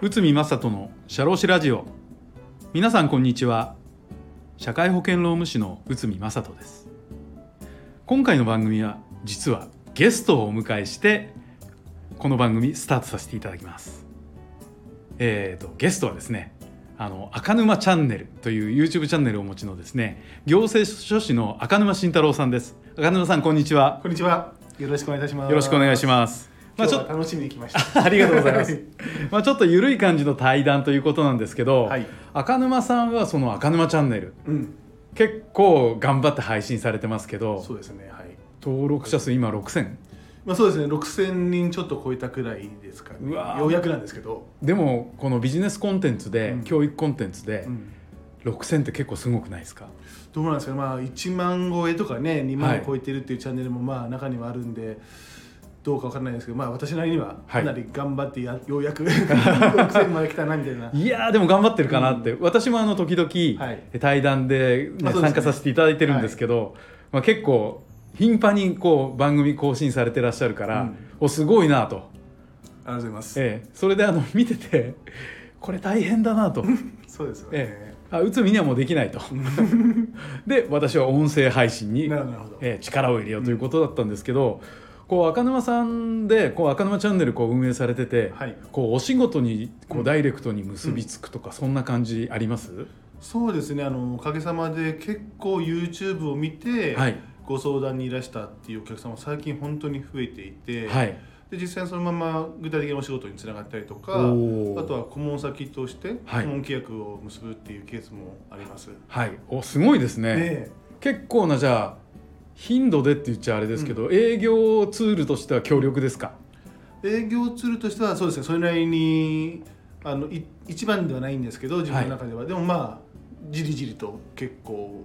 内海正人の社労士ラジオ。皆さんこんにちは。社会保険労務士の内海正人です。今回の番組は実はゲストをお迎えしてこの番組スタートさせていただきます。えーとゲストはですねあの赤沼チャンネルという YouTube チャンネルをお持ちのですね行政書士の赤沼慎太郎さんです。赤沼さんこんにちは。こんにちは。よろしくお願いいたします。よろしくお願いしますまあちょっは楽しみに来ました。ありがとうございます。まあちょっと緩い感じの対談ということなんですけど、はい赤沼さんはその赤沼チャンネルうん、結構頑張って配信されてますけどそうですね。はい。登録者数今6000まあそうですね。六千人ちょっと超えたくらいですかね。うわーようやくなんですけど。でもこのビジネスコンテンツで、うん教育コンテンツでうん。6000って結構すごくないですか？どうなんですか。まあ一万超えとかね、二はい万超えてるっていうチャンネルもまあ中にはあるんで。どうかわからないですけど、まあ私なりにははいかなり頑張ってや、ようやく六千まで来たなみたいな。いやーでも頑張ってるかなって、私もあの時々、はい対談で,、ねまあね参加させていただいてるんですけど、まあ、結構頻繁にこう番組更新されてらっしゃるから、うんおすごいなと。ありがとうございます。ええ、それであの見ててこれ大変だなと、そうですよね。ええ、あ内海にはもうできないと。で私は音声配信にええ力を入れようということだったんですけど、こう赤沼さんでこう赤沼チャンネルこう運営されてて、はい。こうお仕事にこううん。ダイレクトに結びつくとか、そんな感じあります、そうですね。あのおかげさまで結構 YouTube を見て、はい。ご相談にいらしたっていうお客様最近本当に増えていて、はいで実際にそのまま具体的なお仕事につながったりとかあとは顧問先としてはい。顧問契約を結ぶっていうケースもあります。はい。おすごいですね。で結構なじゃあ頻度でって言っちゃあれですけど、営業ツールとしては強力ですか？営業ツールとしてはそうですね。それなりにあのい一番ではないんですけど自分の中では、でもまあじりじりと結構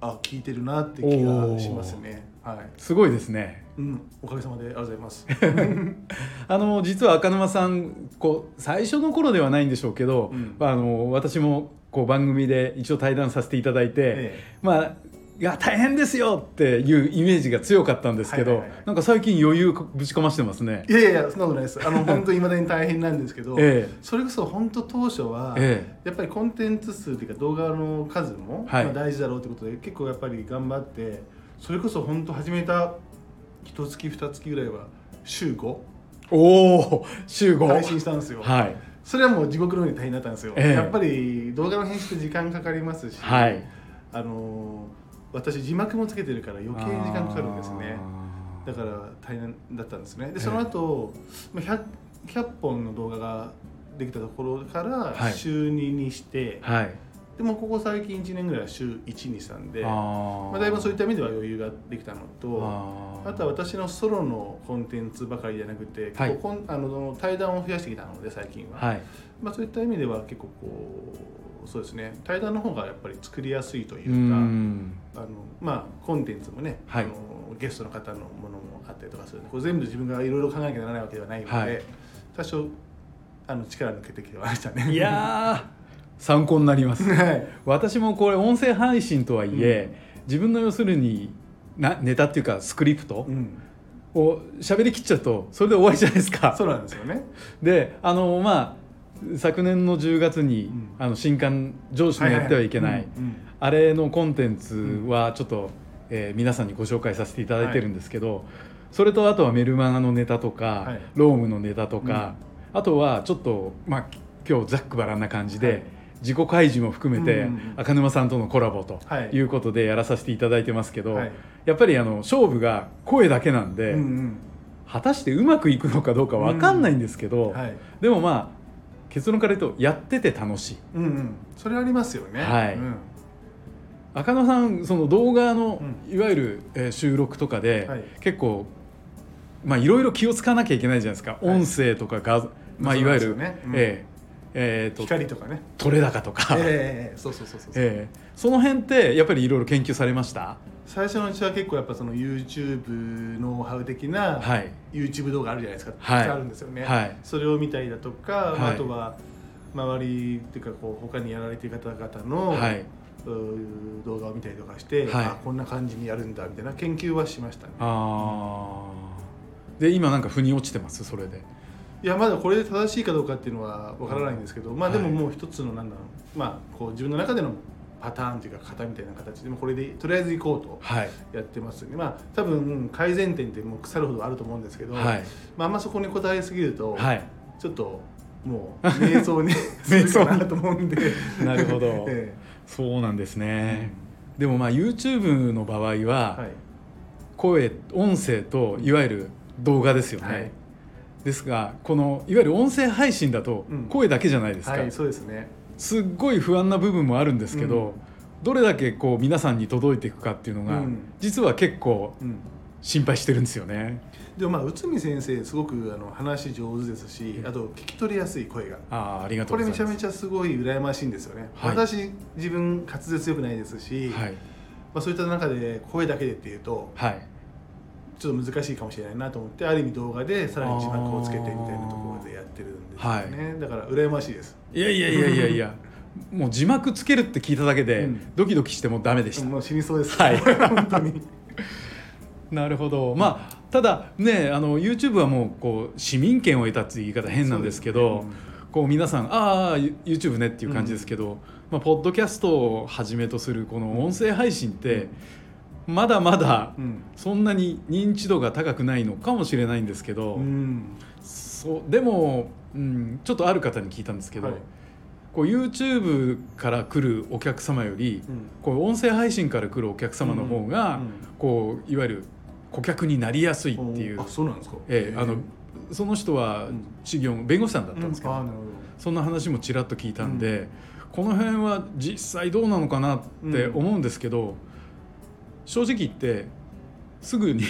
あ聞いてるなって気がしますね。はい。すごいですね。うん、おかげさまでありがとうございます。あの実は赤沼さんこう最初の頃ではないんでしょうけど、うん。あの私もこう番組で一応対談させていただいて、えまあいや大変ですよっていうイメージが強かったんですけど、はいはいはい。なんか最近余裕ぶちかましてますね。いやいやそんなことないです。あの 本当いまだに大変なんですけど、えそれこそ本当当初は、えやっぱりコンテンツ数というか動画の数も、はい。まあ、大事だろうということで結構やっぱり頑張ってそれこそ本当始めた一月二月ぐらいは週5おお週5配信したんですよ、はい。それはもう地獄のように大変だったんですよ、ええ。やっぱり動画の編集って時間かかりますし、はい。あのー私字幕もつけてるから余計に時間かかるんですね。だから大変だったんですね。でその後、まあ 100, 100本の動画ができたところからはい。週2にして、あーはいでもここ最近1年ぐらいは週1にしたんであまあ、だいぶそういった意味では余裕ができたのとあとは私のソロのコンテンツばかりじゃなくて、はい。こんあの対談を増やしてきたので最近は、はい。まあ、そういった意味では結構こうそうですね。対談の方がやっぱり作りやすいといううかん。あのまあコンテンツもね、はい。あのゲストの方のものもあったりとかするこれ全部自分がいろいろ考えなきゃならないわけではないので、はい。多少あの力抜けてきてましたね。いやー参考になります。はい。私もこれ音声配信とはいえ、自分の要するになネタっていうかスクリプトうん、を喋りきっちゃうとそれで終わりじゃないですか。そうなんですよね。であのまあ昨年の10月に、うん。あの新刊上司のやってはいけない、うんうん。あれのコンテンツはちょっと、えー皆さんにご紹介させていただいてるんですけど、それとあとはメルマガのネタとか、はい。ロームのネタとか、あとはちょっと、まあ、今日ざっくばらんな感じで、はい自己開示も含めて、うんうんうん。赤沼さんとのコラボとはい。いうことでやらさせていただいてますけど、はい。やっぱりあの勝負が声だけなんで、うんうん。果たしてうまくいくのかどうかわかんないんですけど、はい。でもまあ結論から言うとやってて楽しい。うんうん、それありますよね。はい。うん。赤野さんその動画のういわゆる、えー収録とかで、はい。結構まあいろいろ気を使わなきゃいけないじゃないですか、はい。音声とか画像まあいわゆる、ねうん。えーえーと光とかね。取れ高とか、ええそうそうそうそう。えーその辺ってやっぱりいろいろ研究されました？最初のうちは結構やっぱその YouTube ノウハウ的なはい。YouTube 動画あるじゃないですか。はい。あるんですよね。はい。それを見たりだとか、まあはい。あとは周りっていうかこう他にやられている方々の、はい、うー動画を見たりとかして、はい。あこんな感じにやるんだみたいな研究はしましたね。あで今なんか腑に落ちてます？それでいやまだこれで正しいかどうかっていうのはわからないんですけど、まあでももう一つのなんだろう、まあこう自分の中でのパターンというか型みたいな形でもこれでとりあえず行こうとはい。やってますね、まあ多分改善点ってもう腐るほどあると思うんですけど、はい。まあ、あんまそこに答えすぎると、はい。ちょっともう瞑想に するかなと思うんで。なるほど。えそうなんですね、でもまあ YouTube の場合えははい。声音声といわゆる動画ですよね、はいですがこのいわゆる音声配信だとうん。声だけじゃないですか、はいそうですね。すっごい不安な部分もあるんですけど、うん。どれだけこう皆さんに届いていくかっていうのが、うん。実は結構うん。心配してるんですよね。でもまあ内海先生すごくあの話上手ですしあと聞き取りやすい声が。ああありがとこうございます。れめちゃめちゃすごい羨ましいんですよね、はい。私自分滑舌よくないですし、はい。まあ、そういった中で声だけでっていうとはいちょっと難しいかもしれないなと思ってある意味動画でさらに字幕をつけてみたいなところでやってるんですよね、だから羨ましいです。いやいやいやいやいやもう字幕つけるって聞いただけで、うん。ドキドキしてもダメでした、もう死にそうです、はい。本当に。なるほど。まあただねあの YouTube はもうこう市民権を得たっていう言い方変なんですけどこう皆さんああ YouTube ねっていう感じですけど、まあ、ポッドキャストをはじめとするこの音声配信って、まだまだうん。そんなに認知度が高くないのかもしれないんですけど、うん。そうでも、うん、ちょっとある方に聞いたんですけど、はい。こう YouTube から来るお客様より、うん。こう音声配信から来るお客様の方が、うんうんこういわゆる顧客になりやすいっていう。あ、そうなんですか。ええあのその人はうん。事業弁護士さんだったんですけど、そんな話もちらっと聞いたんで、この辺は実際どうなのかなって思うんですけど、正直言ってすぐに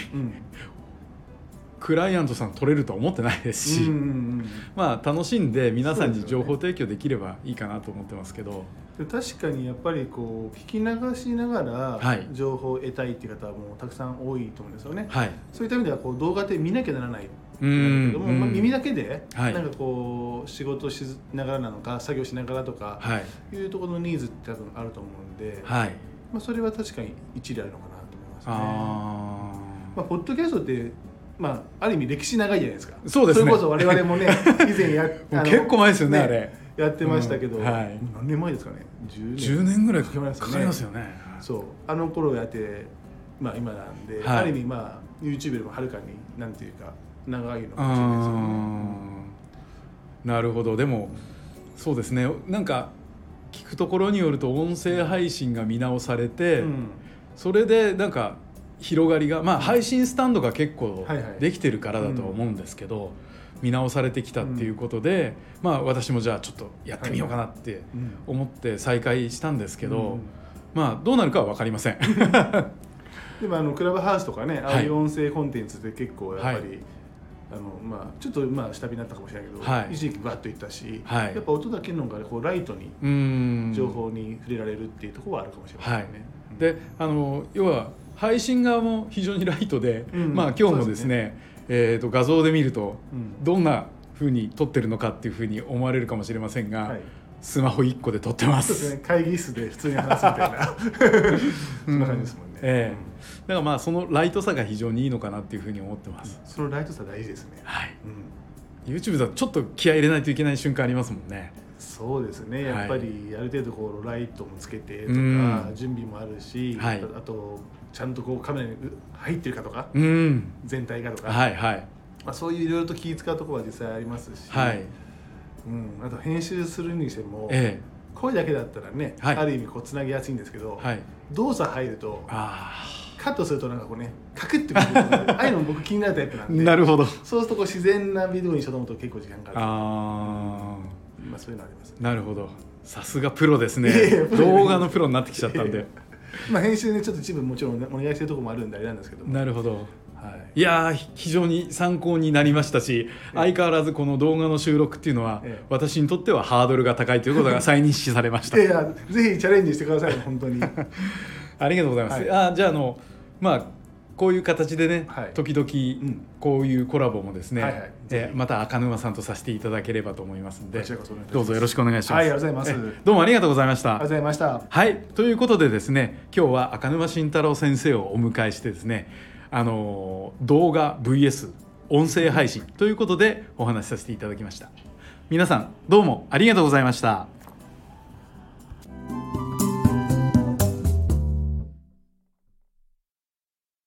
クライアントさん取れるとは思ってないですし、うんうんうんまあ楽しんで皆さんに情報提供できればいいかなと思ってますけど、で確かにやっぱりこう聞き流しながはい。ら情報を得たいっていう方はもうたくさん多いと思うんですよね、はい。そういった意味ではこう動画で見なきゃならないうけども、まあ、ん。耳だけではい。なんかこう仕事しながらなのか作業しながらとかはい。いうところのニーズって多分あると思うんで、はい。まあ、それは確かに一理あるのかね。あまあ、ポッドキャストって、まあ、ある意味歴史長いじゃないですか。そうですね。れこそ我々もね 以前や結構前ですよねあれ。やってましたけど、うんはい。何年前ですかね？10 10年ぐらいかかかりますよね。かりますよね。そう。あの頃やって、まあ、今なんで、はい。ある意味、まあ、YouTube よりもはるかになんていうか長いのうかもしれないですよね。ん。なるほど。でもそうですね。なんか聞くところによると音声配信が見直されて、うんそれでなんか広がりがまあ配信スタンドが結構できてるからだと思うんですけど、見直されてきたっていうことで、まあ私もじゃあちょっとやってみようかなってうん。思って再開したんですけど、うんまあどうなるかは分かりません。でもあのクラブハウスとかねああいうはい。音声コンテンツって結構やっぱり、はい。あのまあ、ちょっとまあ下火になったかもしれないけど、はい。一時期バッといったし、はい。やっぱ音だけの方がこうライトに情報に触れられるっていうところはあるかもしれないね。うんであの要は配信側も非常にライトで、うんまあ今日もですすでねえー、と画像で見るとうんどんなふうに撮ってるのかっていうふうに思われるかもしれませんが、はいスマホ1個で撮ってま。すすね会議室で普通に話すみたいなそんな感じですもんね。ええだからまあそのライトさが非常にいいのかなっていうふうに思ってます。そのライトさ大事ですね。はい。うん YouTube だとちょっと気合い入れないといけない瞬間ありますもんね。そうですね。やっぱりある程度こうライトもつけてとかうん。準備もあるし、はい。あとちゃんとこうカメラに入ってるかとかうん。全体がとか、はいはい。まあ、そういういろいろと気使うところは実際ありますし、はい。うん、あと編集するにしても、え声だけだったらね、はい。ある意味こうつなぎやすいんですけど、えはい。動作入るとあカットするとなんかこうねカクッてくるああいうの僕気になるタイプなあ。んで。なるほど。そうするとこう自然なビデオにしようと思うと結構時間かかる。あまあ、そういうのあります。なるほど。さすがプロですね。動画のプロになってきちゃったんで。まあ編集ねちょっと一部もちろんお願いしてるところもあるんであれなんですけどもなるほど。はいいや非常に参考になりましたし相変わらずこの動画の収録っていうのはええ私にとってはハードルが高いということが再認識されました いやいやぜひチャレンジしてください本当に ありがとうございます、はいあじゃああのまあこういう形でね、はい。時々ん。こういうコラボもですね、はいはい。えまた赤沼さんとさせていただければと思いますので。どうぞよろしくお願いします、はいありがとうございます。えどうもありがとうございました。ありがとうございました。はいということでですね今日は赤沼慎太郎先生をお迎えしてですねあの動画 VS 音声配信ということでお話しさせていただきました。皆さんどうもありがとうございました